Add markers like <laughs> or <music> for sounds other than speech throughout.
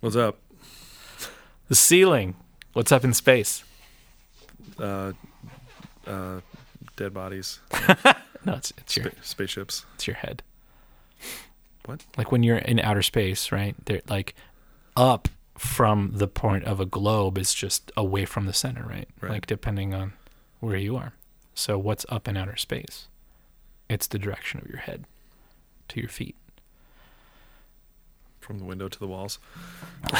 What's up? The ceiling. What's up in space? Uh, uh, dead bodies, <laughs> No, it's it's your Spa- spaceships. it's your head. What? Like when you're in outer space, right? They're like up from the point of a globe is just away from the center, right? Right. Like depending on where you are. So what's up in outer space? It's the direction of your head to your feet. From the window to the walls. <laughs>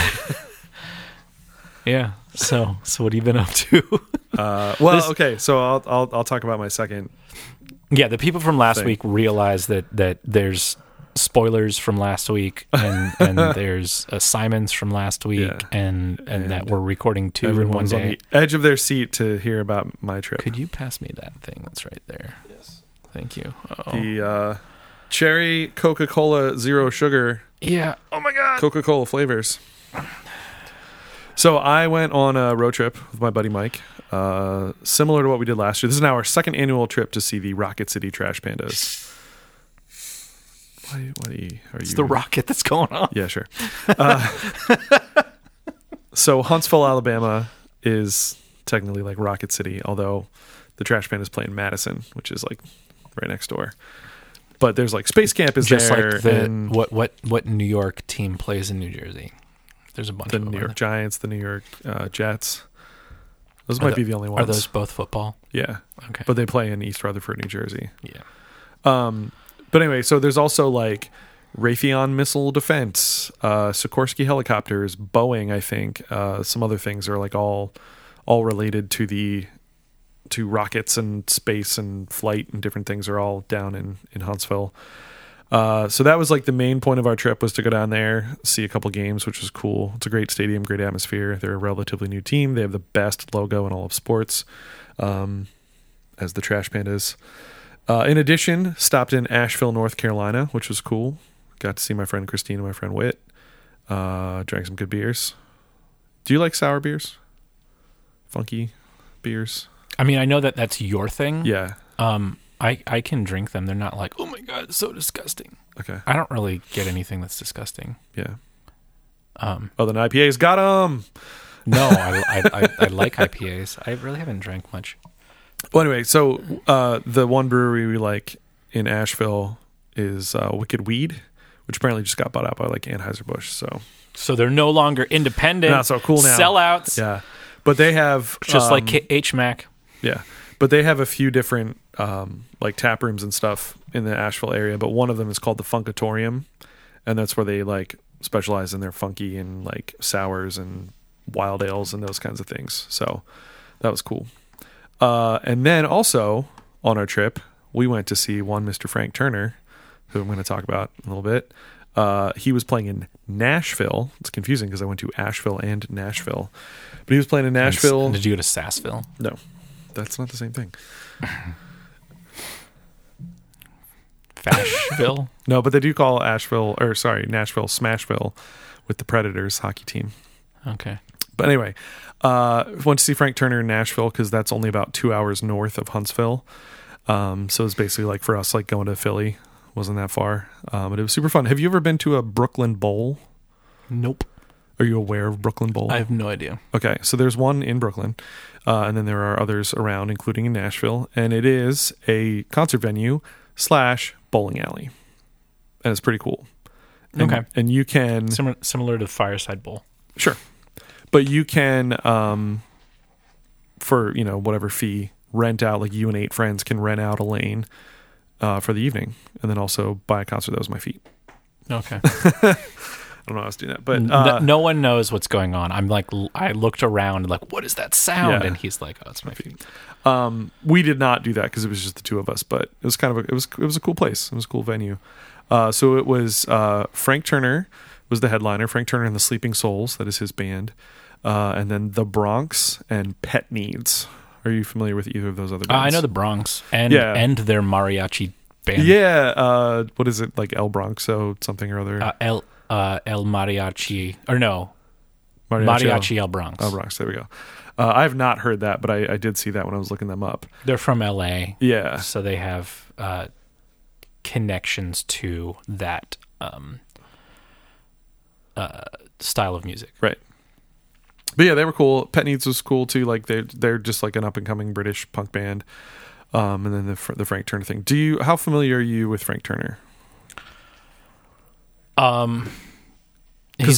Yeah. So so what have you been up to? <laughs> Uh, well, This- okay. So I'll, I'll I'll talk about my second. Yeah, the people from last thing. week realize that that there's spoilers from last week <laughs> and and there's assignments from last week Yeah. and, and that we're recording two in one Everyone's on the edge of their seat to hear about my trip. Could you pass me that thing that's right there? Yes. Thank you. Oh. The uh, cherry Coca Cola zero sugar yeah. Oh my god. Coca Cola flavors. So I went on a road trip with my buddy Mike, uh, similar to what we did last year. This is now our second annual trip to see the Rocket City Trash Pandas. Why, why are you? It's the rocket that's going on. Yeah, sure. Uh, <laughs> so Huntsville, Alabama is technically like Rocket City, although the Trash Pandas play in Madison, which is like right next door. But there's like Space Camp is Just there, like the and what what what New York team plays in New Jersey. There's a bunch the of them. New York Giants, the New York uh, Jets. Those might be the only ones. Are those both football? Yeah, Okay. but they play in East Rutherford, New Jersey. yeah. Um, but anyway, so there's also like Raytheon missile defense, uh, Sikorsky helicopters, Boeing. I think uh, some other things are like all all related to the to rockets and space and flight and different things are all down in in Huntsville. Uh, so that was like the main point of our trip was to go down there, see a couple games, which was cool. It's a great stadium, great atmosphere. They're a relatively new team. They have the best logo in all of sports, um, as the Trash Pandas. Uh, in addition, stopped in Asheville, North Carolina, which was cool. Got to see my friend Christine and my friend Whit. Uh, drank some good beers. Do you like sour beers? Funky beers? I mean, I know that that's your thing. Yeah. Um, I I can drink them. They're not like, oh my god, it's so disgusting. Okay. I don't really get anything that's disgusting. Yeah. Um, Oh, then IPAs got them. no, I, I, I, I like IPAs. I really haven't drank much. Well, anyway, so uh, the one brewery we like in Asheville is uh, Wicked Weed, which apparently just got bought out by like Anheuser Busch. So So they're no longer independent. Not so cool now. Sellouts. yeah, but they have Just um, like K- HMAC. Yeah, but they have a few different um, like tap rooms and stuff in the Asheville area. But one of them is called the Funkatorium, and that's where they like specialize in their funky and like sours and wild ales and those kinds of things. So that was cool. Uh, and then also on our trip, we went to see one Mr. Frank Turner, who I'm going to talk about in a little bit. Uh, he was playing in Nashville. It's confusing because I went to Asheville and Nashville, but he was playing in Nashville. And Did you go to Sassville? No, that's not the same thing. Fashville? <laughs> No, but they do call Asheville or sorry, Nashville Smashville with the Predators hockey team. okay. But anyway, uh, went to see Frank Turner in Nashville because that's only about two hours north of Huntsville. Um, so it's basically like for us, like going to Philly wasn't that far. Um, but it was super fun. Have you ever been to a Brooklyn Bowl? Nope. Are you aware of Brooklyn Bowl? I have no idea. Okay, so there's one in Brooklyn, uh, and then there are others around, including in Nashville, and it is a concert venue slash bowling alley, and it's pretty cool. And, Okay. and you can Similar, similar to Fireside Bowl. sure, but you can um, for you know whatever fee rent out like you and eight friends can rent out a lane uh, for the evening, and then also buy a concert. That was my feet. Okay. <laughs> I don't know how I was doing that, but uh, no one knows what's going on. I'm like, I looked around, like, what is that sound? Yeah. And he's like, oh, it's my feet. Um, we did not do that because it was just the two of us, but it was kind of a, it was it was a cool place. It was a cool venue. Uh, so it was uh, Frank Turner was the headliner. Frank Turner and the Sleeping Souls, that is his band, uh, and then the Bronx and Pet Needs. Are you familiar with either of those other Uh, bands? I know the Bronx and Yeah. and their mariachi band. Yeah, uh, what is it like El Bronxo something or other? Uh, El uh, El Mariachi or no Mariachi, El Bronx. El Bronx. There we go. Uh, I have not heard that, but I, I did see that when I was looking them up. They're from L.A. Yeah, so they have uh, connections to that um, uh, style of music. Right. But yeah, they were cool. Pet Needs was cool too. Like they're they're just like an up and coming British punk band. Um, and then the the Frank Turner thing. Do you how familiar are you with Frank Turner? Um,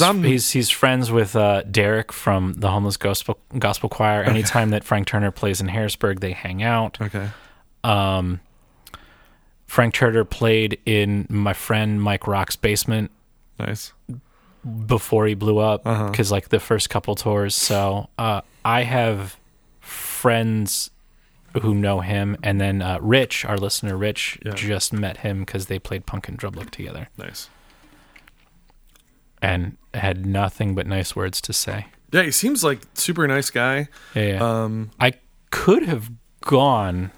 I'm- he's he's friends with uh, Derek from the Homeless Gospel Gospel Choir. Anytime that Frank Turner plays in Harrisburg, they hang out. Okay. Um, Frank Turner played in my friend Mike Rock's basement Nice. before he blew up Uh-huh. because like the first couple tours. So uh, I have friends who know him, and then uh, Rich, our listener Rich, Yeah. just met him because they played Punk in Drublic together, Nice. And had nothing but nice words to say. Yeah, he seems like super nice guy. Yeah, yeah. Um, I could have gone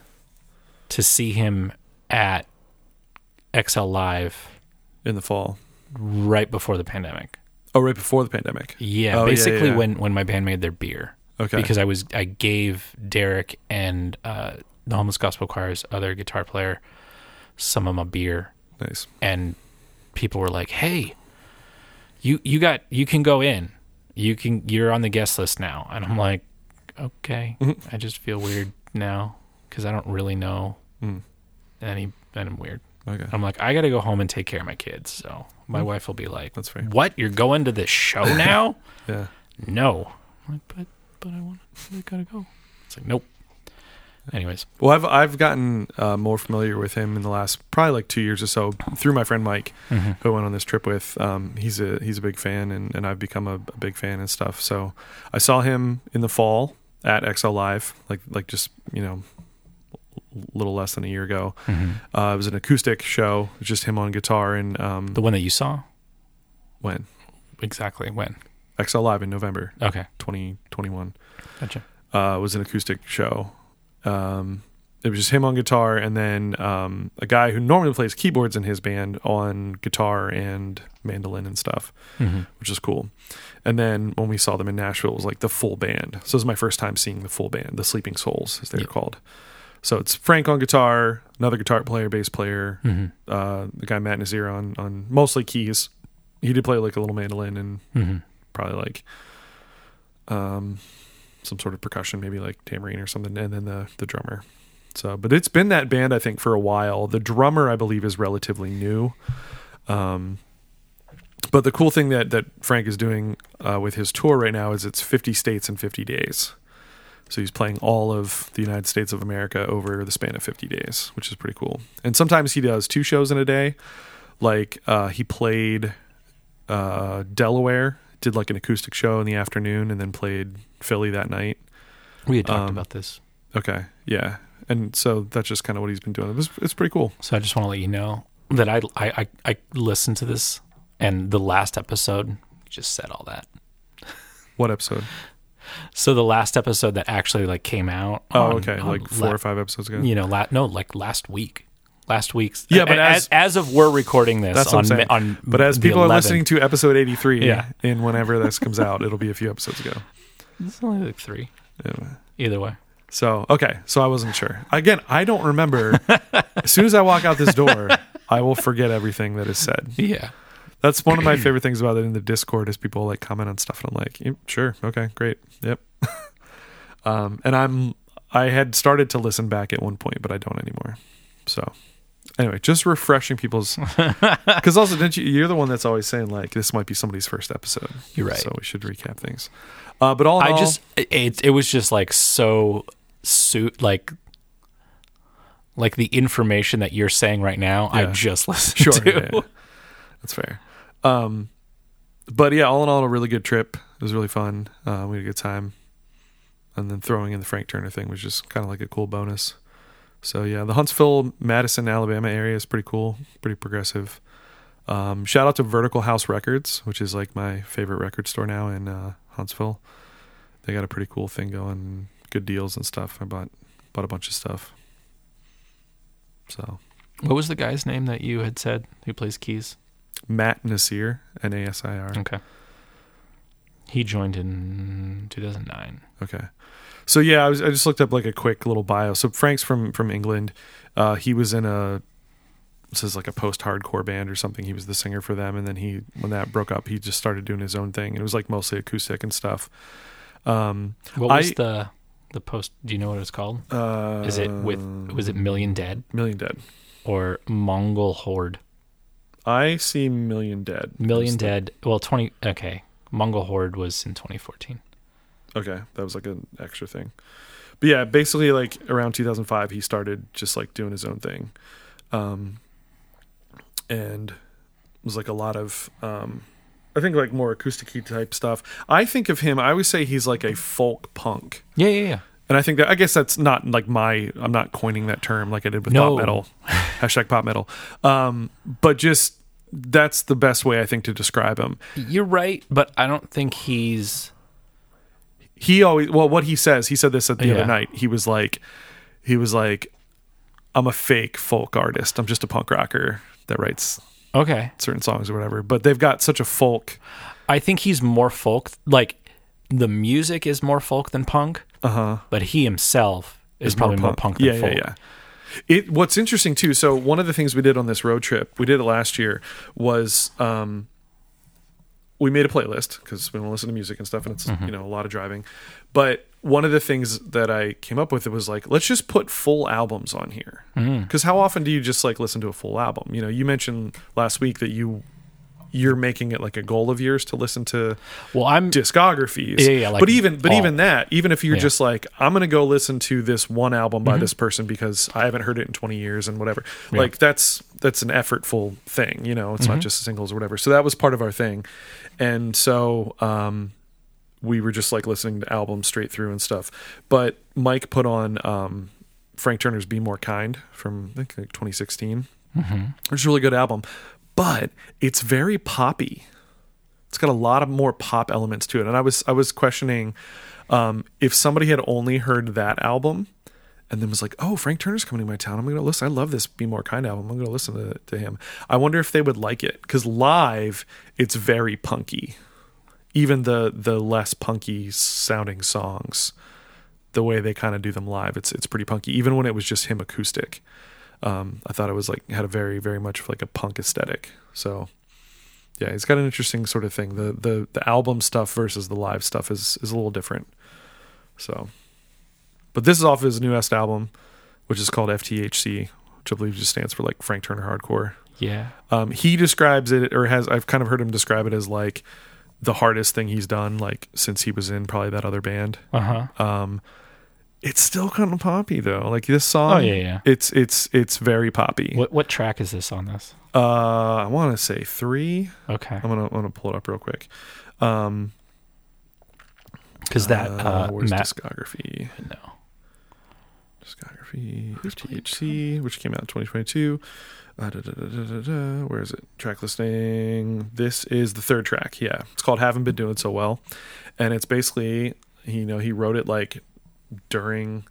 to see him at XL Live in the fall. right before the pandemic. Oh, right before the pandemic. Yeah, Oh, yeah, basically yeah. when when my band made their beer. Okay. Because I was I gave Derek and uh, the Homeless Gospel Choir's other guitar player some of my beer, nice. and people were like, "Hey, you you got you can go in, you can you're on the guest list now," and I'm like, "Okay." Mhm. I just feel weird now because I don't really know Mm. any, and I'm weird. Okay. I'm like, I got to go home and take care of my kids. So my Mm. wife will be like, That's fair. "What? You're going to this show <laughs> now?" Yeah. no. I'm like, but but I want I gotta go. It's like, nope. Anyways, Well, I've I've gotten uh, more familiar with him in the last probably like two years or so through my friend Mike, Mm-hmm. who I went on this trip with. Um, he's a he's a big fan, and, and I've become a, a big fan and stuff. So I saw him in the fall at XL Live, like like just you know, a little less than a year ago. Mm-hmm. Uh, it was an acoustic show, just him on guitar, and um, the one that you saw when exactly when? XL Live in November Okay, 2021 gotcha. uh, was an acoustic show. Um, it was just him on guitar, and then um, a guy who normally plays keyboards in his band on guitar and mandolin and stuff, Mm-hmm. which is cool. And then when we saw them in Nashville, it was like the full band. So it was my first time seeing the full band, the Sleeping Souls, as they're Yeah. called. So it's Frank on guitar, another guitar player, bass player, Mm-hmm. uh, the guy Matt Nasir on on mostly keys. He did play like a little mandolin and Mm-hmm. probably like um some sort of percussion, maybe like tambourine or something, and then the the drummer. So, but it's been that band I think for a while. The drummer I believe is relatively new. Um, but the cool thing that that Frank is doing uh, with his tour right now is it's 50 states in 50 days. So he's playing all of the United States of America over the span of 50 days, which is pretty cool. And sometimes he does two shows in a day. Like uh, he played uh, Delaware, did like an acoustic show in the afternoon, and then played Philly that night. We had talked Um, about this, Okay, yeah, and so that's just kind of what he's been doing. It was, it's pretty cool. so I just want to let you know that I I I, I listened to this, and the last episode just said all that. What episode? So the last episode that actually like came out. Oh, on- okay, on like four la- or five episodes ago. You know, la- no, like last week. Last week's. Yeah, but a- as- as, of we're recording this That's what on I'm saying. On But as people are listening to episode 83, Yeah. and whenever this comes out, it'll be a few episodes ago. it's only like three. Either way. So okay, so I wasn't sure. Again, I don't remember. as soon as I walk out this door, I will forget everything that is said. Yeah. That's one of my favorite things about it in the Discord is people like comment on stuff, and I'm like, "Yep, sure, okay, great, yep. <laughs> um, and I'm I had started to listen back at one point, but I don't anymore. So anyway, just refreshing people's <laughs> because also didn't you? You're the one that's always saying like this might be somebody's first episode. You're right. So we should recap things. Uh, but all in I all, just it it was just like so suit like like the information that you're saying right now. I just <laughs> listened Sure, to. yeah, yeah. that's fair. Um, but yeah, all in all, a really good trip. It was really fun. Uh, we had a good time, and then throwing in the Frank Turner thing was just kind of like a cool bonus. So yeah, the Huntsville, Madison, Alabama area is pretty cool, pretty progressive. Um, shout out to Vertical House Records, which is like my favorite record store now in uh, Huntsville. They got a pretty cool thing going, good deals and stuff. I bought bought a bunch of stuff. So What was the guy's name that you had said who plays keys? Matt Nasir, N A S I R. Okay. He joined in 2009. Okay. So yeah, I was I just looked up like a quick little bio. So Frank's from from England. Uh, he was in a this is like a post-hardcore band or something. He was the singer for them, and then he when that broke up, he just started doing his own thing. It was like mostly acoustic and stuff. Um, What was I- the the post? Do you know what it's called? uh, Is it with was it Million Dead Million Dead? or Mongol Horde? I see Million Dead. Million Dead. Well, twenty. Okay, Mongol Horde was in 2014. Okay, that was like an extra thing. But yeah, basically like around 2005 he started just like doing his own thing. Um and it was like a lot of um I think like more acoustic type stuff. I think of him I always say he's like a folk punk. Yeah, yeah, yeah. And I think that I guess that's not like my I'm not coining that term like I did with No. pop metal. <laughs> Hashtag pop metal. Um but just that's the best way I think to describe him. You're right, but I don't think he's. He always well what he says he said this at the Yeah. other night he was like he was like i'm a fake folk artist i'm just a punk rocker that writes Okay, certain songs or whatever but they've got such a folk I think he's more folk. Like the music is more folk than punk, uh-huh but he himself is, probably more punk, than yeah folk. yeah yeah it what's interesting too so one of the things we did on this road trip we did it last year was um we made a playlist because we want to listen to music and stuff and it's Mm-hmm. you know a lot of driving but one of the things that i came up with it was like let's just put full albums on here Mm. because how often do you just like listen to a full album you know you mentioned last week that you you're making it like a goal of yours to listen to Well, I'm discographies Yeah, yeah, like but even but all. even that even if you're Yeah. Mm-hmm. just like i'm gonna go listen to this one album by this person because i haven't heard it in 20 years and whatever Yeah. like that's that's an effortful thing you know it's Mm-hmm. not just singles or whatever so that was part of our thing and so um we were just like listening to albums straight through and stuff. But mike put on um frank turner's be more kind from i think like 2016 Mm-hmm. which is a really good album. But it's very poppy. It's got a lot of more pop elements to it. And i was i was questioning um, if somebody had only heard that album and then was like oh frank turner's coming to my town. I'm gonna listen. I love this be more kind album. I'm gonna listen to, to him. I wonder if they would like it because live it's very punky. Even the the less punky sounding songs the way they kind of do them live it's it's pretty punky. Even when it was just him acoustic um, i thought it was like had a very very much like a punk aesthetic. So yeah, it's got an interesting sort of thing. The the the album stuff versus the live stuff is is a little different. So, but this is off his newest album, which is called FTHC, which I believe just stands for like Frank Turner Hardcore. yeah. Um, he describes it, or has I've kind of heard him describe it as like the hardest thing he's done, like since he was in probably that other band. Uh huh. Um, it's still kind of poppy though. Like this song, Oh yeah, yeah. it's it's it's very poppy. What what track is this on this? Uh, I want to say three. Okay, I'm gonna I'm gonna pull it up real quick. Um, because that uh, where's Matt. discography? No. Discography FTHC, which came out in 2022. Uh, da, da, da, da, da, da. Where is it? Track listing. This is the third track. Yeah, it's called "Haven't Been Doing So Well," and it's basically you know he wrote it like during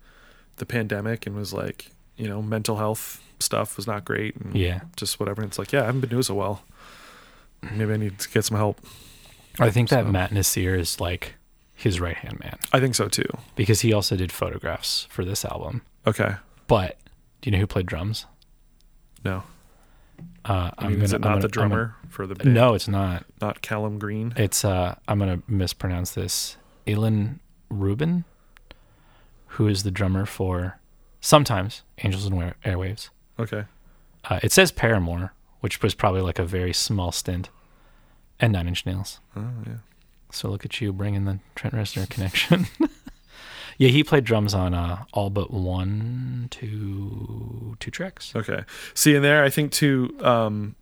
the pandemic and was like you know mental health stuff was not great and Yeah, just whatever. And it's like yeah, I haven't been doing so well. Maybe I need to get some help. I think that So- Matt Nasir is like his right hand man I think so too. because he also did photographs for this album. Okay. But do you know who played drums? No. Uh, I mean, is it not the drummer for the band? no, it's not. not Callum Green. It's uh, I'm gonna mispronounce this. Alan Rubin, who is the drummer for sometimes Angels and Air- Airwaves. Okay. Uh, it says Paramore, which was probably like a very small stint, and Nine Inch Nails. Oh yeah. So look at you bringing the Trent Reznor connection. <laughs> yeah, he played drums on uh, all but one, two, two tracks. Okay. See, in there, I think too. Um,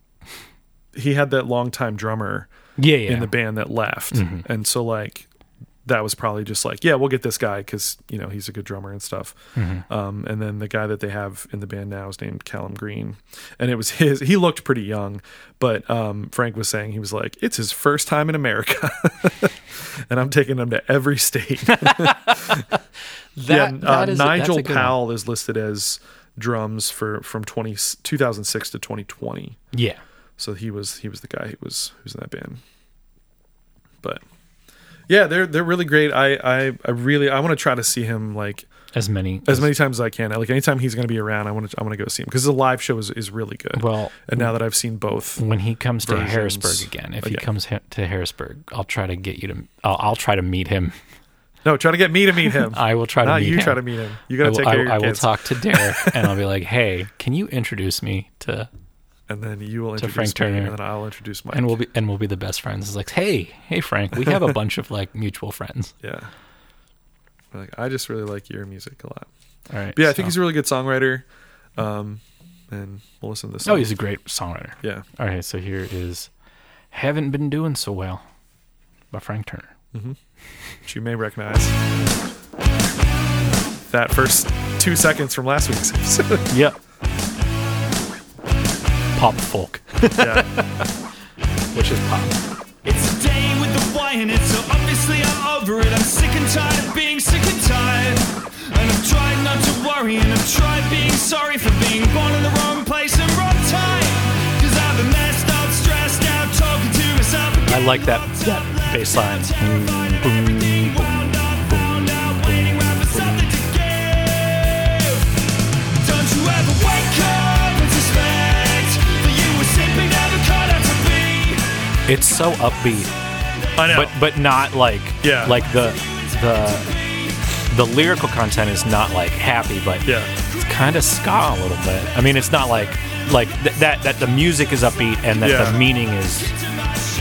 he had that longtime drummer Yeah, yeah. in the band that left, Mhm. and so like that was probably just like, yeah, we'll get this guy because you know he's a good drummer and stuff. Mhm. Um, and then the guy that they have in the band now is named Callum Green, and it was his. He looked pretty young, but um, Frank was saying he was like, it's his first time in America, <laughs> and I'm taking him to every state. <laughs> <laughs> That, yeah, uh, is Nigel good one. Powell is listed as drums for from 20, 2006 to 2020. Yeah. So he was he was the guy who was who's in that band. But Yeah, they're they're really great. I I, I really I want to try to see him like As many as many times as I can. Like anytime he's going to be around, I want to I want to go see him because the live show is, is really good. Well, and now that I've seen both, when he comes to Harrisburg again, if he comes ha- to Harrisburg, I'll try to get you to. I'll, I'll try to meet him. no, try to get me to meet him. <laughs> I will try to Not meet you him. try to meet him. You I got to take I, care of your I will talk to Derek <laughs> and I'll be like, "Hey, can you introduce me to?" And then you will introduce Frank me, Turner. and then I'll introduce Mike. And we'll be and we'll be the best friends. It's like, "Hey, hey, Frank, we have a <laughs> bunch of like mutual friends." yeah. Like I just really like your music a lot. All right. But yeah, I think so- he's a really good songwriter. Um, and we'll listen to this. Oh, he's a great songwriter. yeah. All right, so here is "Haven't Been Doing So Well" by Frank Turner. Which you may recognize. That first two seconds from last week's episode. <laughs> Yep. Pop folk, yeah. <laughs> which is pop. It's a day with the wine, and so obviously I'm over it. I'm sick and tired of being sick and tired. And I've tried not to worry, and I've tried being sorry for being born in the wrong place and wrong time. Cause I've been messed up, stressed out, talking to myself. I like that that bass line. Boom, mm-hmm. It's so upbeat, I know. but but not like Yeah. like the the the lyrical content is not like happy, but yeah. it's kind of ska a little bit. I mean, it's not like like th- that that the music is upbeat and that Yeah. the meaning is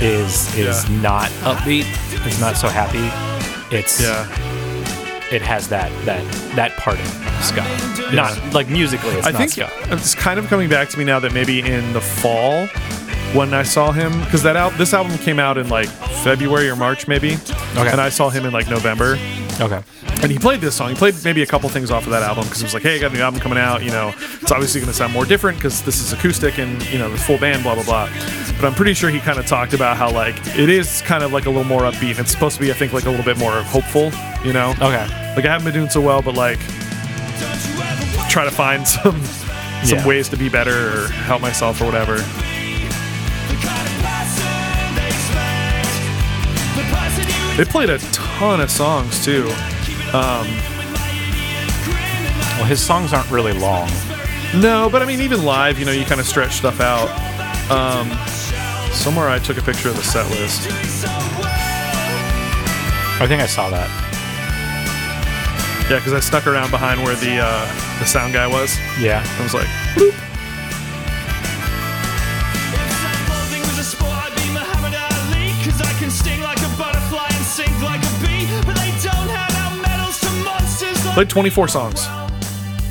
is is Yeah. not upbeat. It's not so happy. It's Yeah. it has that that that part of ska. Not like musically, it's I not think ska. it's kind of coming back to me now that maybe in the fall when I saw him because that al- this album came out in like February or March maybe, Okay. and I saw him in like November, Okay. and he played this song. He played maybe a couple things off of that album because it was like, hey, I got a new album coming out. You know, it's obviously going to sound more different because this is acoustic and you know the full band, blah blah blah. But I'm pretty sure he kind of talked about how like it is kind of like a little more upbeat. And it's supposed to be, I think, like a little bit more hopeful. You know, Okay. like I haven't been doing so well, but like try to find <laughs> some some Yeah. ways to be better or help myself or whatever. They played a ton of songs too. Well, his songs aren't really long. No, but I mean even live, you know, you kind of stretch stuff out. Um, somewhere I took a picture of the set list. I think I saw that. Yeah, because I snuck around behind where the uh, the sound guy was. Yeah. I was like, played 24 songs.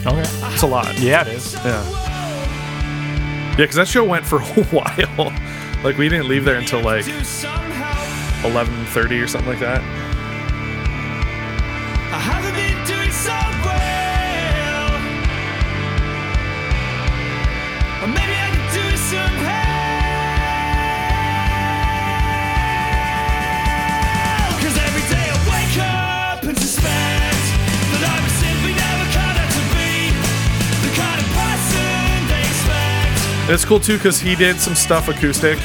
Okay. It's a lot. Yeah, it is. Yeah. Yeah, because that show went for <laughs> a while. like we didn't leave there until like 11:30 or something like that. And it's cool too because he did some stuff acoustic.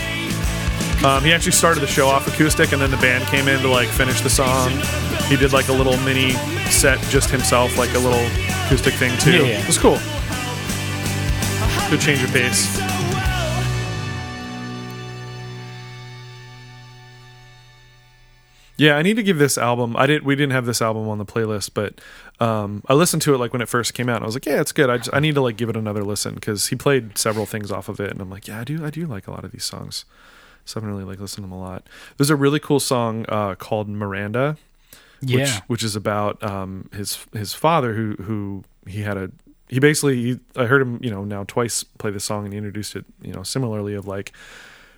Um, he actually started the show off acoustic, and then the band came in to like finish the song. He did like a little mini set just himself, like a little acoustic thing too. Yeah, yeah. It was cool. Good change of pace. Yeah, I need to give this album. I didn't. We didn't have this album on the playlist, but um, I listened to it like when it first came out. And I was like, yeah, it's good. I just, I need to like give it another listen because he played several things off of it, and I'm like, yeah, I do. I do like a lot of these songs. So I've been really like listening to them a lot. There's a really cool song uh, called Miranda, which, Yeah. which is about um, his his father who who he had a he basically he, I heard him you know now twice play this song and he introduced it you know similarly of like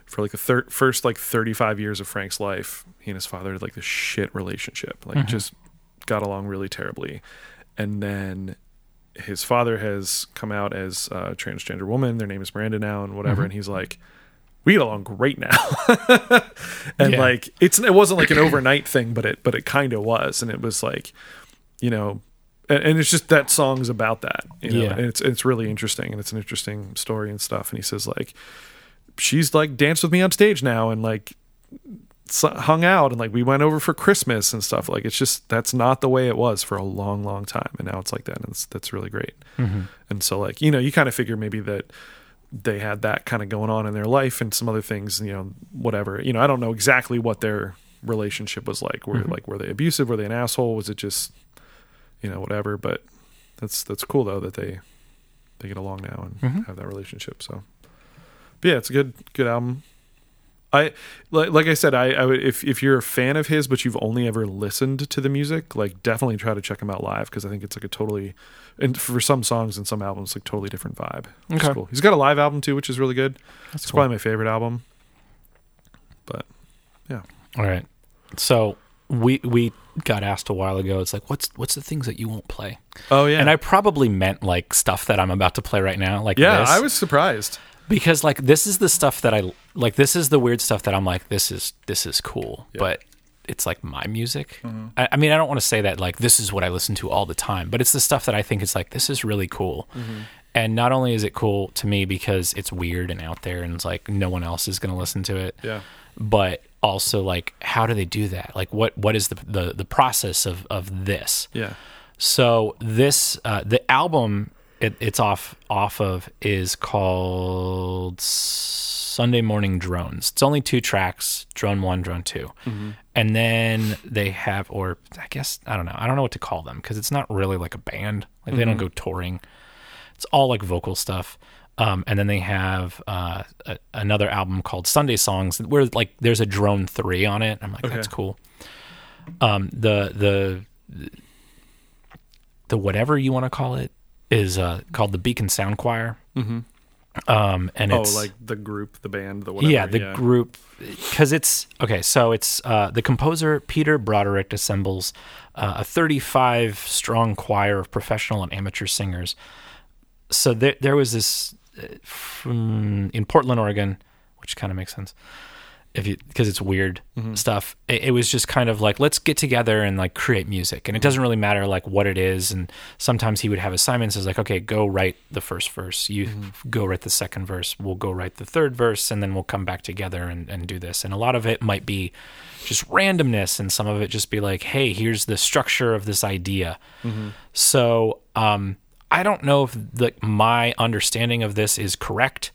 for like the thir- first like 35 years of Frank's life he and his father had like this shit relationship like just got along really terribly. And then his father has come out as a transgender woman. Their name is Miranda now and whatever. Mm-hmm. And he's like we get along great now. <laughs> And Yeah. like it's it wasn't like an overnight thing but it but it kind of was. And it was like you know and, and it's just that song's about that you know? Yeah. and it's it's really interesting and it's an interesting story and stuff. And he says like she's like danced with me on stage now and like hung out and like we went over for Christmas and stuff. Like it's just that's not the way it was for a long, long time, and now it's like that, and it's, that's really great. Mm-hmm. And so like you know you kind of figure maybe that they had that kind of going on in their life and some other things, you know, whatever. You know, I don't know exactly what their relationship was like. Were mm-hmm. like were they abusive? Were they an asshole? Was it just you know whatever? But that's that's cool though that they they get along now and mm-hmm. have that relationship. So, but yeah, it's a good good album. I like, like I said, I, I would if if you're a fan of his, but you've only ever listened to the music, like definitely try to check him out live because I think it's like a totally and for some songs and some albums, like totally different vibe. Okay. cool. He's got a live album too, which is really good. That's It's probably my favorite album. But yeah, All right. So we we got asked a while ago. It's like, what's what's the things that you won't play? oh yeah, And I probably meant like stuff that I'm about to play right now, like yeah, this. I was surprised. Because like this is the stuff that I like. This is the weird stuff that I'm like, this is this is cool, but it's like my music. I, I mean, I don't want to say that like this is what I listen to all the time, but it's the stuff that I think is like this is really cool. And not only is it cool to me because it's weird and out there, and it's like no one else is going to listen to it Yeah, but also like how do they do that like what what is the the, the process of of this yeah, so this uh the album it, it's off off of is called sunday morning drones. It's only two tracks drone one drone 2 and then they have or i guess i don't know. I don't know what to call them because it's not really like a band. Like they don't go touring. It's all like vocal stuff. Um, and then they have uh, a, another album called Sunday Songs, where like there's a drone three on it. I'm like, that's cool. Um, the the the whatever you want to call it is uh, called the Beacon Sound Choir. Mm-hmm. Um, and oh, it's like the group, the band, the whatever. yeah, the group because it's okay. So it's uh, the composer Peter Broderick assembles uh, a 35 strong choir of professional and amateur singers. So there, there was this uh, from in Portland, Oregon, which kind of makes sense if you because it's weird mm-hmm. stuff. It, it was just kind of like let's get together and like create music, and it doesn't really matter like what it is. And sometimes he would have assignments as like, okay, go write the first verse, you mm-hmm. go write the second verse, we'll go write the third verse, and then we'll come back together and, and do this. And a lot of it might be just randomness, and some of it just be like, hey, here's the structure of this idea. Mm-hmm. So um, I don't know if the, my understanding of this is correct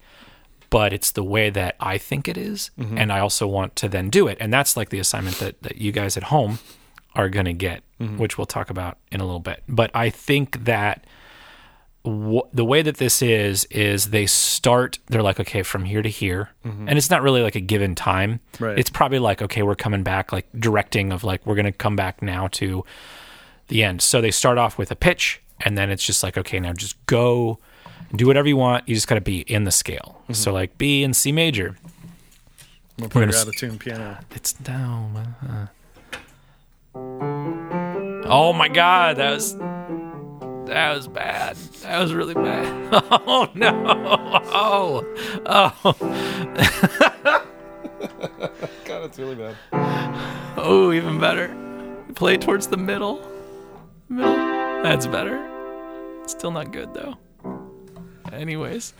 but it's the way that I think it is, mm-hmm. and I also want to then do it. And that's like the assignment that, that you guys at home are going to get, mm-hmm. which we'll talk about in a little bit. But I think that w- the way that this is is they start they're like okay from here to here mm-hmm. and it's not really like a given time Right. it's probably like okay we're coming back like directing of like we're going to come back now to the end so they start off with a pitch and then it's just like okay now just go do whatever you want you just got to be in the scale so like b and c major play gonna your s- out of tune piano. it's down uh. oh my god that was that was bad that was really bad <laughs> oh no oh oh <laughs> God, it's really bad. Oh, even better. Play towards the middle. Middle. That's better. Still not good though. Anyways,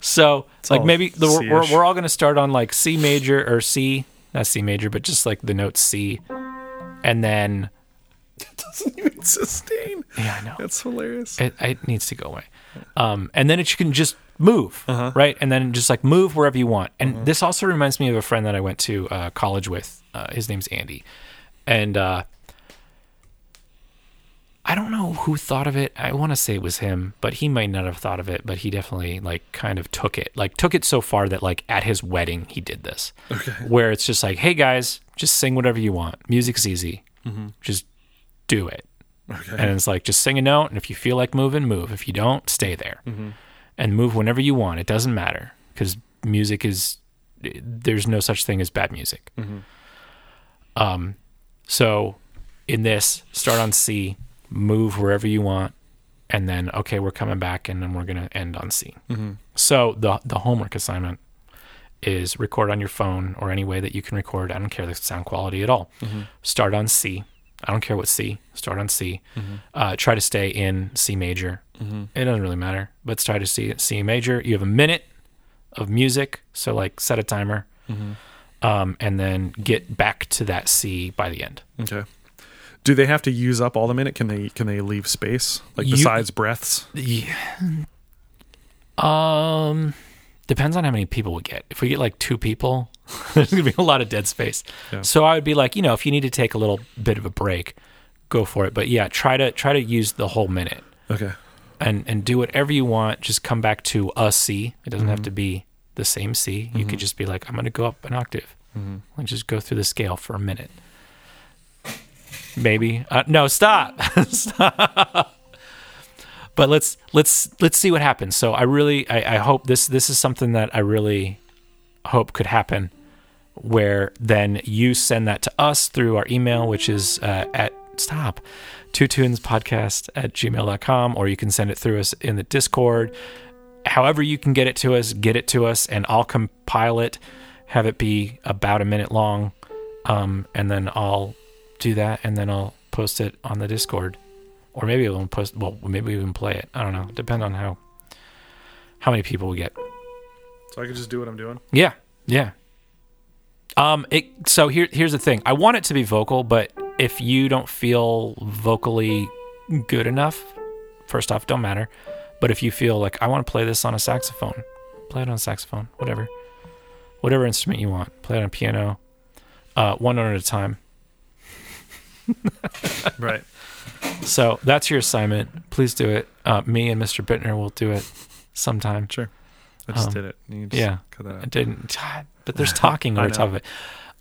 so like maybe the, we're, we're all gonna start on like C major or C, not C major, but just like the note C, and then it Doesn't even sustain. yeah, I know That's hilarious. it, it needs to go away. Um, and then it you can just move, Uh-huh. right? And then just like move wherever you want. And this also reminds me of a friend that I went to uh, college with. Uh, his name's Andy, and uh, I don't know who thought of it. I want to say it was him, but he might not have thought of it. But he definitely like kind of took it, like took it so far that like at his wedding he did this, Okay. where it's just like, hey guys, just sing whatever you want. Music's easy, mm-hmm. just do it. Okay. And it's like just sing a note, and if you feel like moving, move. If you don't, stay there, mm-hmm. and move whenever you want. It doesn't matter because music is there's no such thing as bad music. Mm-hmm. Um, so in this, start on C, move wherever you want, and then okay, we're coming back, and then we're gonna end on C. Mm-hmm. So the the homework assignment is record on your phone or any way that you can record. I don't care the sound quality at all. Mm-hmm. Start on C. I don't care what C. Start on C. Mm-hmm. Uh, try to stay in C major. It doesn't really matter, but try to see C major. You have a minute of music, so like set a timer. um, and then get back to that C by the end. Okay. Do they have to use up all the minute? Can they can they leave space like You- besides breaths? Yeah. Um, depends on how many people we get. If we get like two people, <laughs> there's gonna be a lot of dead space. Yeah. So I would be like, you know, if you need to take a little bit of a break, go for it. But yeah, try to try to use the whole minute Okay. and and do whatever you want. Just come back to a C. It doesn't have to mm-hmm. be the same C. You could mm-hmm. just be like, I'm gonna go up an octave mm-hmm. and just go through the scale for a minute. Maybe uh, no, stop, <laughs> stop. But let's let's let's see what happens. So I really I, I hope this this is something that I really hope could happen where then you send that to us through our email, which is uh, at stop two tunes podcast at gmail.com, or you can send it through us in the Discord. However, you can get it to us, get it to us, and I'll compile it, have it be about a minute long, um, and then I'll do that, and then I'll post it on the Discord, or maybe we'll post. Well, maybe we even play it. I don't know. Depend on how how many people we get. So I could just do what I'm doing. Yeah, yeah. Um, it. So here, here's the thing. I want it to be vocal, but if you don't feel vocally good enough, first off, don't matter. But if you feel like I want to play this on a saxophone, play it on a saxophone, whatever, whatever instrument you want. Play it on a piano, uh, one note at a time. Right. So that's your assignment. Please do it. Uh, me and Mr. Bittner will do it sometime. Sure. I just Um, did it. You just yeah. Cut that I didn't, but there's <laughs> talking over top of it.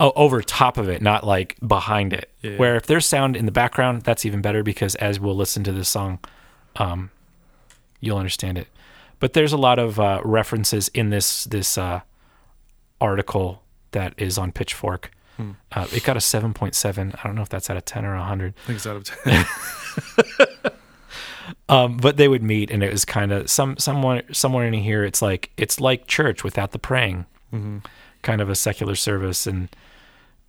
Oh, over top of it, not like behind it. Yeah, yeah. Where if there's sound in the background, that's even better because as we'll listen to this song, um, you'll understand it. But there's a lot of uh, references in this this uh, article that is on Pitchfork. Hmm. Uh, it got a 7.7. I don't know if that's out of 10 or 100. I think it's out of ten. <laughs> Um, but they would meet, and it was kind of some someone somewhere in here. It's like it's like church without the praying, Mm-hmm. kind of a secular service. And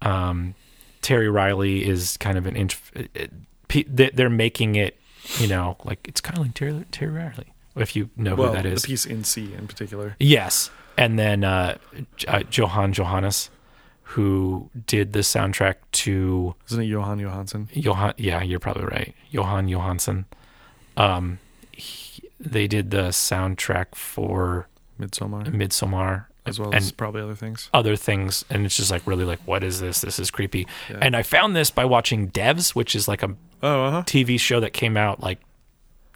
um, Terry Riley is kind of an int- it- it- they- they're making it, you know, like it's kind of like Terry, Terry Riley, if you know well, who that is. the piece in C in particular. Yes, and then uh, uh, Johan Johannes, who did the soundtrack to Isn't it Jóhann Jóhannsson? Johan, yeah, you're probably right. Jóhann Jóhannsson. Um, he, they did the soundtrack for Midsommar, Midsommar as well and as probably other things. other things, and it's just like really like, what is this? This is creepy. Yeah. And I found this by watching Devs, which is like a Oh, uh huh. TV show that came out like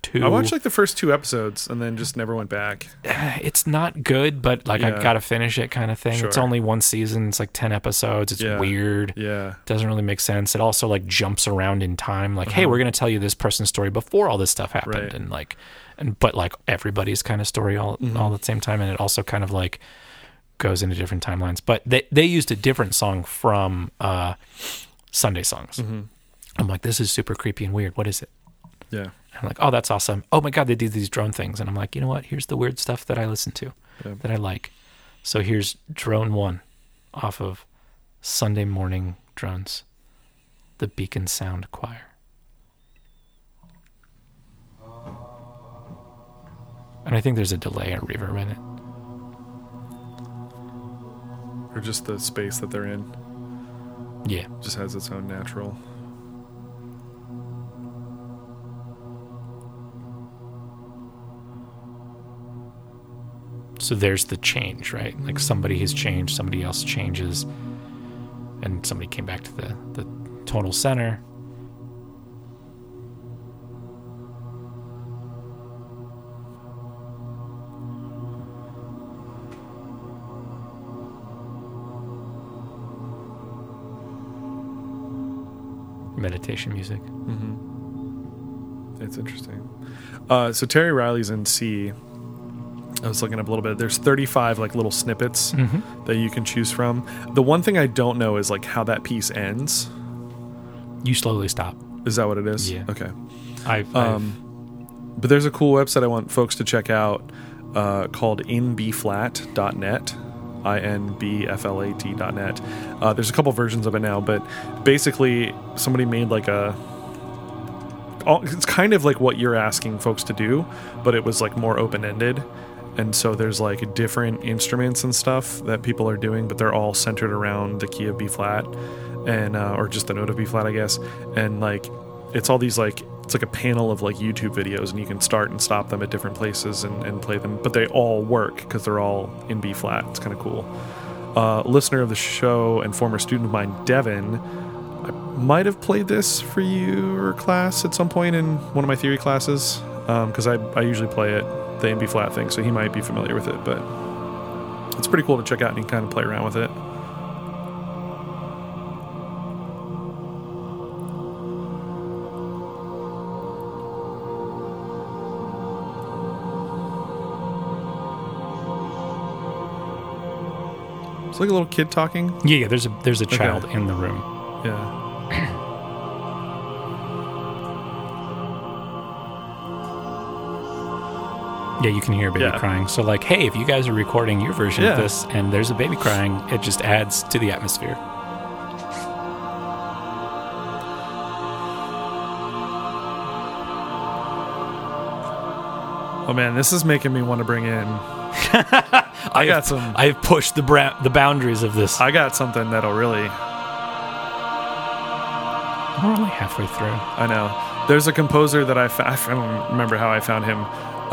two. I watched like the first two episodes and then just never went back. <sighs> it's not good, but like Yeah. I gotta finish it, kind of thing. It's only one season. It's like ten episodes. It's Yeah. weird. Yeah. doesn't really make sense. It also like jumps around in time. Like, hey, Uh-huh. we're gonna tell you this person's story before all this stuff happened, Right. and like, and but like everybody's kind of story all Mhm. all at the same time, and it also kind of like goes into different timelines. But they they used a different song from uh, Sunday songs. hmm I'm like, this is super creepy and weird. What is it? Yeah. I'm like, oh, that's awesome. Oh my god, they do these drone things, and I'm like, you know what? Here's the weird stuff that I listen to, Yeah. that I like. So here's drone one, off of Sunday morning drones, the Beacon Sound Choir. And I think there's a delay or reverb in it. Or just the space that they're in Yeah. just has its own natural. So there's the change, right? Like somebody has changed, somebody else changes, and somebody came back to the, the tonal center. Meditation music. Mm-hmm. It's interesting. Uh, so Terry Riley's in C. I was looking up a little bit. There's 35 like little snippets Mm-hmm. that you can choose from. The one thing I don't know is like how that piece ends. You slowly stop. Is that what it is? Yeah. Okay. I've, Um, but there's a cool website I want folks to check out uh, called inbflat.net. I N B F L A T.net. Uh, there's a couple versions of it now, but basically, somebody made like a. all- It's kind of like what you're asking folks to do, but it was like more open ended. And so there's like different instruments and stuff that people are doing, but they're all centered around the key of B flat, and uh, or just the note of B flat, I guess. And like, it's all these like it's like a panel of like YouTube videos, and you can start and stop them at different places and, and play them, but they all work because they're all in B flat. It's kind of cool. Uh, listener of the show and former student of mine, Devin, I might have played this for you or class at some point in one of my theory classes because I, I usually play it the in B flat thing, so he might be familiar with it. But it's pretty cool to check out and you can kind of play around with it. It's like a little kid talking. Yeah, yeah. There's a there's a child in the room. Yeah. Yeah, you can hear a baby Yeah. crying. So like, hey, if you guys are recording your version of this and there's a baby crying, it just adds to the atmosphere. Oh man, this is making me want to bring in. <laughs> I got some. I've pushed the bra- the boundaries of this. I got something that'll really. We're only halfway through. I know. There's a composer that I found. I don't remember how I found him,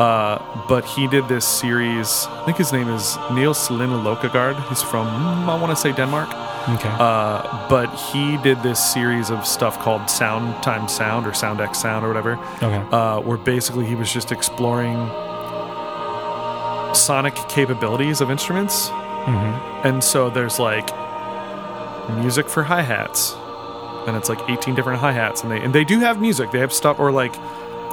uh, but he did this series. I think his name is Niels Lyhne Lokkegaard. He's from, mm, I want to say Denmark. Okay. Uh, but he did this series of stuff called Sound Times Sound or Sound X Sound or whatever, okay. uh, where basically he was just exploring sonic capabilities of instruments. hmm And so there's like music for hi hats, and it's like 18 different hi hats, and they and they do have music. They have stuff or like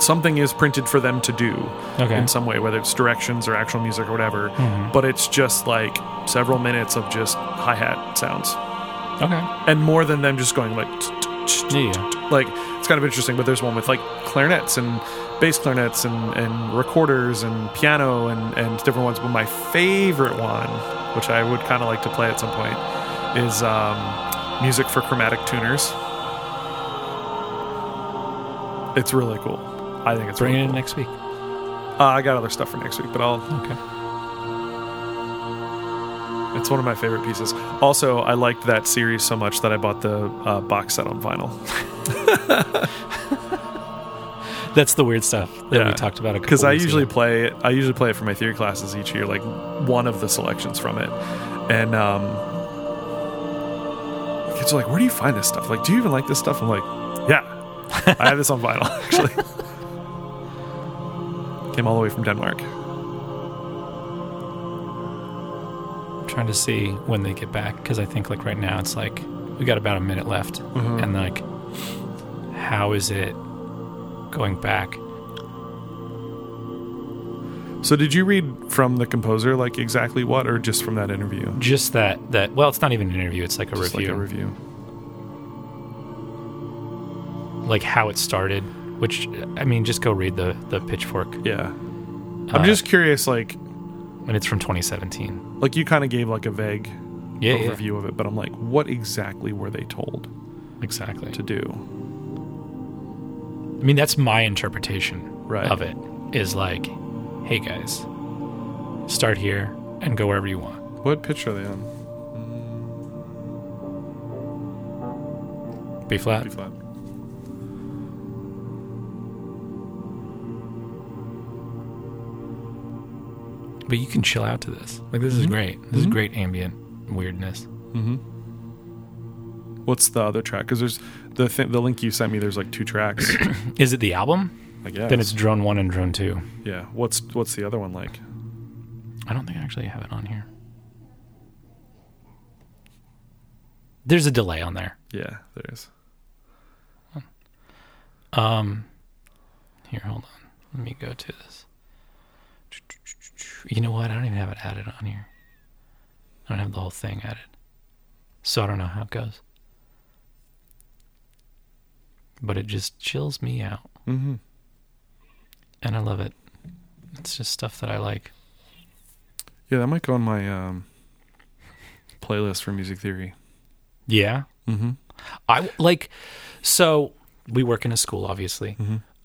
something is printed for them to do Okay. in some way, whether it's directions or actual music or whatever. Mhm. But it's just like several minutes of just hi hat sounds, Okay. and more than them just going like. like it's kind of interesting but there's one with like clarinets and bass clarinets and, and recorders and piano and, and different ones but my favorite one which i would kind of like to play at some point is um, music for chromatic tuners it's really cool i think it's Bring really it in next week. uh, i got other stuff for next week but i'll Okay. it's one of my favorite pieces also i liked that series so much that i bought the uh, box set on vinyl <laughs> That's the weird stuff that we talked about a because I usually ago. play it. I usually play it for my theory classes each year, like one of the selections from it. And um, kids are like, "Where do you find this stuff? Like, do you even like this stuff?" I'm like, "Yeah, I have this on vinyl <laughs> actually." Came all the way from Denmark. I'm trying to see when they get back because I think like right now it's like we got about a minute left, Mm-hmm. and like, how is it going back? So, did you read from the composer like exactly what, or just from that interview? Just that that well, it's not even an interview; it's like a Just review, like a review. like how it started. Which I mean, just go read the the Pitchfork, Yeah, I'm Uh, just curious, like, and it's from 2017. like you kind of gave like a vague Yeah, yeah, overview of it, but I'm like, what exactly were they told exactly. to do? I mean, that's my interpretation Right. of it. Is like, hey guys, start here and go wherever you want. What pitch are they on? B flat. B flat. But you can chill out to this. Like this is mm-hmm. great. This is mm-hmm. great ambient weirdness. Mm-hmm. What's the other track? Because there's the th- the link you sent me. There's like two tracks. <coughs> Is it the album? I guess. Then it's drone one and drone two. yeah. What's what's the other one like? I don't think I actually have it on here. There's a delay on there. Yeah, there is. Um, here, hold on. Let me go to this. You know what? I don't even have it added on here. I don't have the whole thing added, so I don't know how it goes. But it just chills me out, Mm-hmm. and I love it. It's just stuff that I like. Yeah, that might go on my um, playlist for music theory. Yeah, Mm-hmm. I like. So we work in a school, obviously.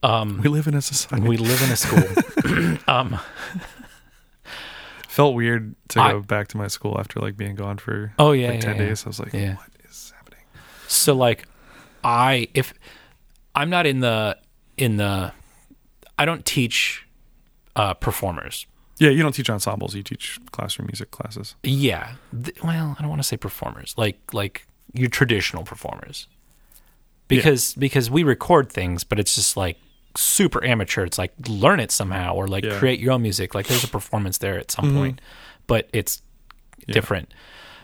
Um, We live in a society. we live in a school. <laughs> um, Felt weird to I- go back to my school after like being gone for Oh, yeah, like yeah, ten yeah. days. I was like, Yeah. what is happening? So like I if I'm not in the in the I don't teach uh performers. Yeah, you don't teach ensembles. You teach classroom music classes. Yeah. Th- well, I don't want to say performers. Like like your traditional performers. Because because we record things, but it's just like super amateur. It's like learn it somehow or like Yeah. create your own music. Like there's a performance there at some mm-hmm. point, but it's different.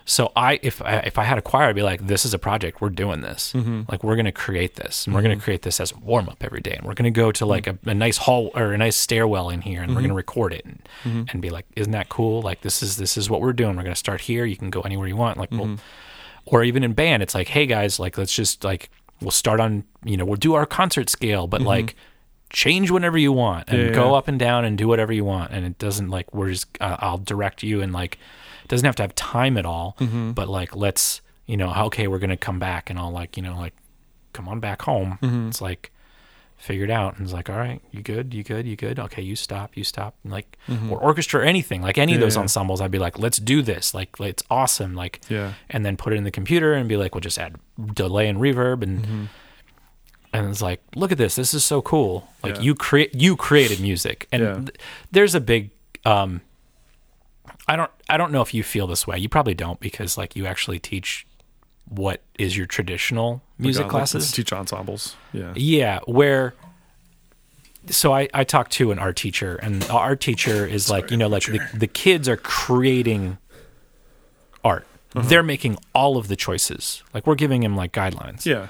So I if I if I had a choir, I'd be like, this is a project. We're doing this. Mm-hmm. Like we're gonna create this, and we're gonna mm-hmm. create this as a warm up every day, and we're gonna go to like a, a nice hall or a nice stairwell in here, and we're gonna record it and and be like, isn't that cool? Like this is this is what we're doing. We're gonna start here. You can go anywhere you want. Like we'll, or even in band, it's like, hey guys, like let's just like we'll start on you know we'll do our concert scale, but like change whenever you want and Yeah, go yeah. up and down and do whatever you want and it doesn't like we're just uh, i'll direct you and like it doesn't have to have time at all Mm-hmm. but like let's you know okay we're gonna come back and i'll like you know like come on back home Mm-hmm. it's like figured out and it's like all right you good you good you good okay you stop you stop and like or orchestra or anything like any of Mm-hmm. Those yeah. ensembles i'd be like let's do this like it's awesome like Yeah. and then put it in the computer and be like we'll just add delay and reverb and Mm-hmm. And it's like look at this this is so cool like Yeah. you create you created music and Yeah. th- there's a big um i don't i don't know if you feel this way you probably don't because like you actually teach what is your traditional music Like, uh, classes teach ensembles. Yeah. yeah, where so I, I talked to an art teacher and our art teacher is like, you know, like the, the kids are creating art. Uh-huh. They're making all of the choices. Like we're giving them like guidelines. Yeah.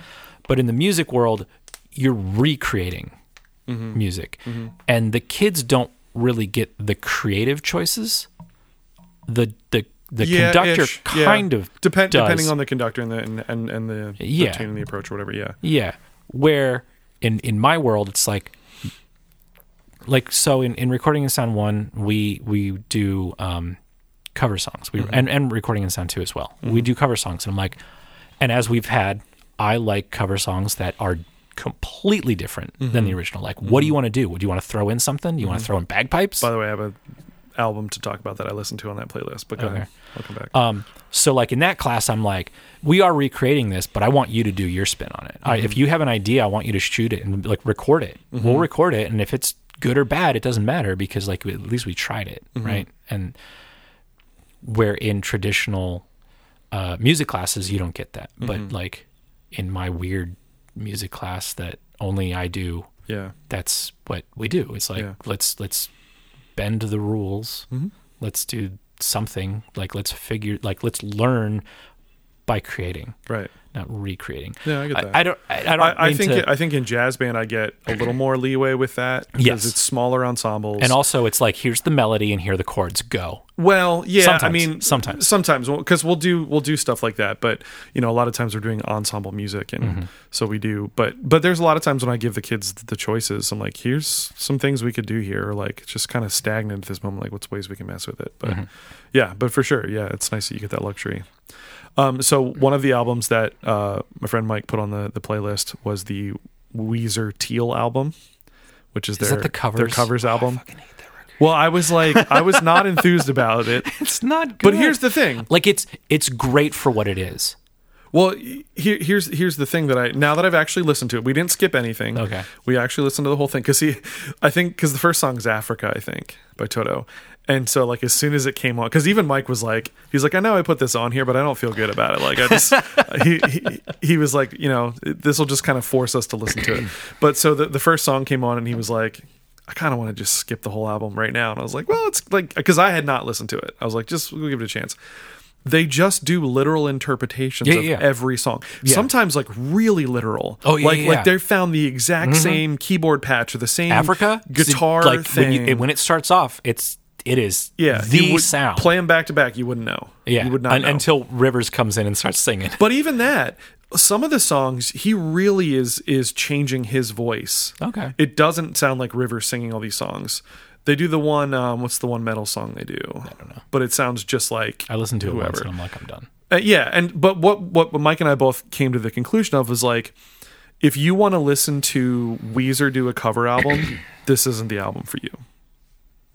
But in the music world, you're recreating Mm-hmm. music. And the kids don't really get the creative choices. The the the Yeah, conductor ish. Yeah. kind of Depend does. depending on the conductor and the and and, and the, the Yeah. tune and the approach or whatever. Yeah. Yeah. Where in in my world it's like like so in, in recording in sound one we we do um cover songs. We and, and recording in sound two as well. We do cover songs and I'm like and as we've had I like cover songs that are completely different than mm-hmm. the original. Like what do mm-hmm. you want to do? Would you want to throw in something? Do you want to mm-hmm. throw in bagpipes? By the way, I have a album to talk about that I listened to on that playlist. But go Okay. ahead. I'll come back. Um, so like in that class, I'm like, we are recreating this, but I want you to do your spin on it. I, if you have an idea, I want you to shoot it and like record it. We'll record it, and if it's good or bad, it doesn't matter because like at least we tried it, right? And where in traditional uh, music classes, you don't get that, but like in my weird music class that only I do, yeah. that's what we do. It's like Yeah. let's let's bend the rules. Mm-hmm. Let's do something. Like let's figure. Like let's learn by creating, Right. Not recreating. Yeah, I get that. I, I don't. I, I don't. I, I think to- I think in jazz band I get a little more leeway with that because Yes. it's smaller ensembles. and also, it's like here's the melody and here the chords. Go. well, yeah, I Sometimes. mean Sometimes. sometimes because we'll do we'll do stuff like that, but you know a lot of times we're doing ensemble music and Mm-hmm. so we do. But but there's a lot of times when I give the kids the choices, I'm like, here's some things we could do here, or like just kind of stagnant at this moment. Like what's ways we can mess with it? But Mm-hmm. yeah, but for sure, yeah, it's nice that you get that luxury. Um, so one of the albums that uh, my friend Mike put on the, the playlist was the Weezer Teal album, which is, Is their the covers? their covers album. that record. Well, I was like, I was not <laughs> enthused about it, It's not. but here's the thing. like it's it's great for what it is. Well, here, here's here's the thing that I now that I've actually listened to it, we didn't skip anything. Okay. we actually listened to the whole thing because he, I think because the first song is Africa, I think by Toto, and so like as soon as it came on, because even Mike was like, he's like, I know I put this on here, but I don't feel good about it. Like I just, <laughs> he, he he was like, you know, this will just kind of force us to listen to it. <clears throat> But so the the first song came on, and he was like. I kind of want to just skip the whole album right now. And I was like, well, it's like, because I had not listened to it. I was like, just we'll give it a chance they just do literal interpretations Yeah, of yeah. every song. Sometimes like really literal. Oh, yeah, like yeah, like they found the exact mm-hmm. same keyboard patch or the same Africa guitar like thing. when, you, when it starts off, it's it is yeah, the would sound. Play them back to back, you wouldn't know. yeah, you would not un- until Rivers comes in and starts singing. But even that, some of the songs he really is is changing his voice. Okay. It doesn't sound like Rivers singing all these songs. They do the one. Um, what's the one metal song they do? I don't know. But it sounds just like I listened to it once and I'm like, I'm done. Uh, yeah, and but what what Mike and I both came to the conclusion of was like, if you want to listen to Weezer do a cover album, <clears throat> this isn't the album for you.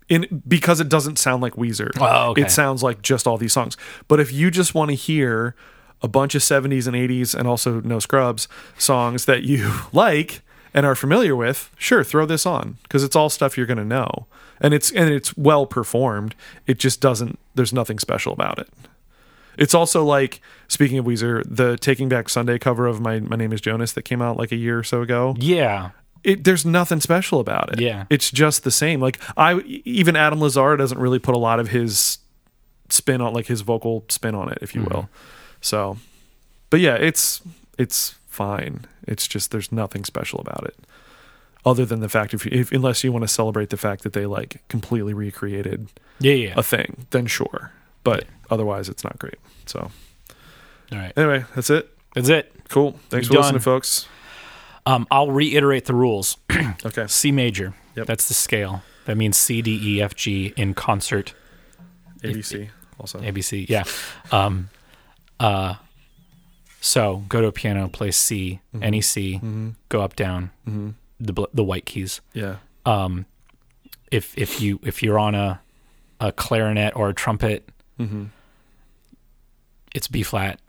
in because it doesn't sound like Weezer. Oh, okay. It sounds like just all these songs. But if you just want to hear a bunch of 70s and 80s and also no scrubs songs that you <laughs> like and are familiar with, sure, throw this on because it's all stuff you're going to know. And it's and it's well performed. It just doesn't there's nothing special about it. It's also like speaking of Weezer, the Taking Back Sunday cover of my my name is Jonas that came out like a year or so ago Yeah. it, there's nothing special about it. Yeah. it's just the same. Like I, even Adam Lazzara doesn't really put a lot of his spin on, like his vocal spin on it, if you mm-hmm. will. So, but yeah, it's it's fine. It's just there's nothing special about it, other than the fact if, you, if unless you want to celebrate the fact that they like completely recreated Yeah. Yeah. a thing, then sure. But otherwise, it's not great. So All right. anyway, that's it. That's it. Cool. Thanks We for done. listening, folks. Um, I'll reiterate the rules. <clears throat> Okay. C major. Yep. That's the scale. That means C, D, E, F, G in concert. ABC also. ABC. Yeah. Um, uh, so go to a piano, play C, Mm-hmm. any C, go up, down, the bl- the white keys. Yeah. Um, if if you if you're on a a clarinet or a trumpet, Mm-hmm. it's B flat,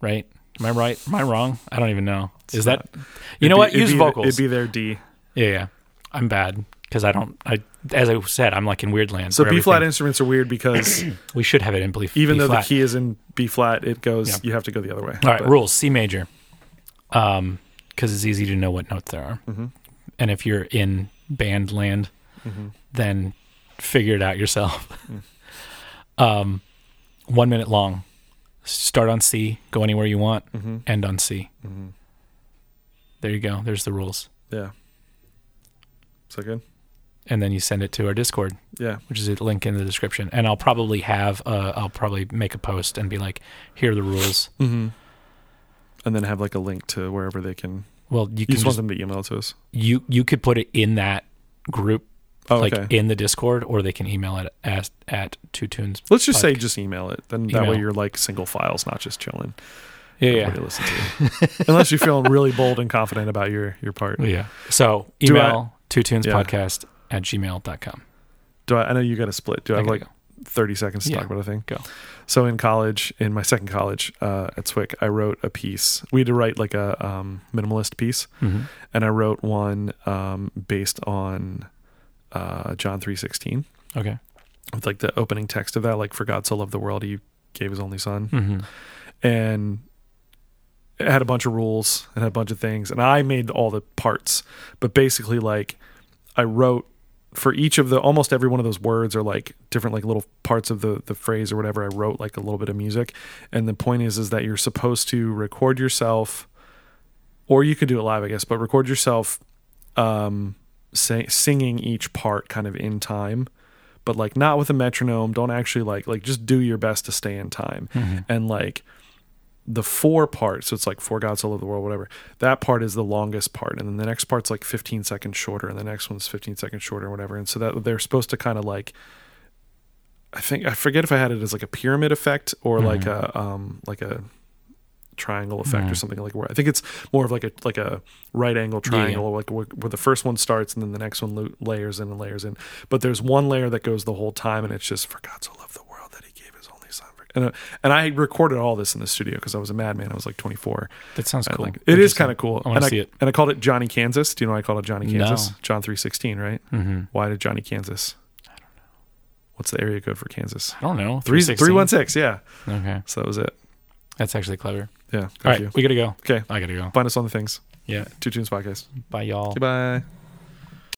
right? Am I right? Am I wrong? I don't even know. Is not. that you know It'd what? Use be- vocals. It'd be their D. yeah, yeah. I'm bad because I don't. I as I said, I'm like in weird land. So B flat instruments are weird because <clears throat> We should have it in B. Flat. Even though B-flat. the key is in B flat, it goes. Yeah. You have to go the other way. All right, But- rules C major, um, because it's easy to know what notes there are, Mm-hmm. and if you're in band land, then figure it out yourself. Mm. <laughs> um, one minute long. Start on C, go anywhere you want, Mm-hmm. end on C. There you go. There's the rules, Yeah. Is that good? And then you send it to our Discord, Yeah. which is a link in the description. And I'll probably have, uh, I'll probably make a post and be like, "Here are the rules." Mm-hmm. And then have like a link to wherever they can. Well, you You can just want them to email it to us. you you could put it in that group Oh, like okay. in the Discord, or they can email it at at two tunes. Let's just say just email it. Then that way you're like single files, not just chilling. Yeah, to. <laughs> Unless you're feeling really bold and confident about your your part. yeah, yeah. So email two tunes Yeah. podcast at gmail.com. Do I, I know you got a split. Do I I have like 30 seconds to Yeah. talk about a thing? Go. So in college, in my second college uh, at Swick, I wrote a piece. We had to write like a um, minimalist piece, Mhm. and I wrote one um, based on uh, John three sixteen Okay. with like the opening text of that, like "For God so loved the world, He gave His only Son," hmm and it had a bunch of rules and had a bunch of things, and I made all the parts. But basically, like I wrote for each of the almost every one of those words are like different like little parts of the the phrase or whatever. I wrote like a little bit of music, and the point is is that you're supposed to record yourself, or you could do it live, I guess, but record yourself um, say, singing each part kind of in time. But like not with a metronome. Don't actually like like just do your best to stay in time and like the four part so it's like for gods so loved the world whatever. That part is the longest part and then the next part's like 15 seconds shorter and the next one's 15 seconds shorter whatever. And so that they're supposed to kind of like i think i forget if i had it as like a pyramid effect or like a um like a triangle effect or something like where i think it's more of like a like a right angle triangle like where, where the first one starts and then the next one layers in and layers in. But there's one layer that goes the whole time and it's just for gods so loved the world that he gave his only son for and, uh, and i recorded all this in the studio because i was a madman i was like 24 That sounds cool. like- it is kind of cool I want and to I, see it. and I called it johnny kansas do you know why i called it johnny No. kansas john 316 right hmm why did johnny kansas i don't know what's the area code for kansas I don't know. Three 316? three one six, yeah. Okay. So that was it. That's actually clever. Yeah. All right. you. We got to go. Okay. I got to go. Find us on the things. Yeah. Two Tunes Podcast. Bye, y'all. Goodbye.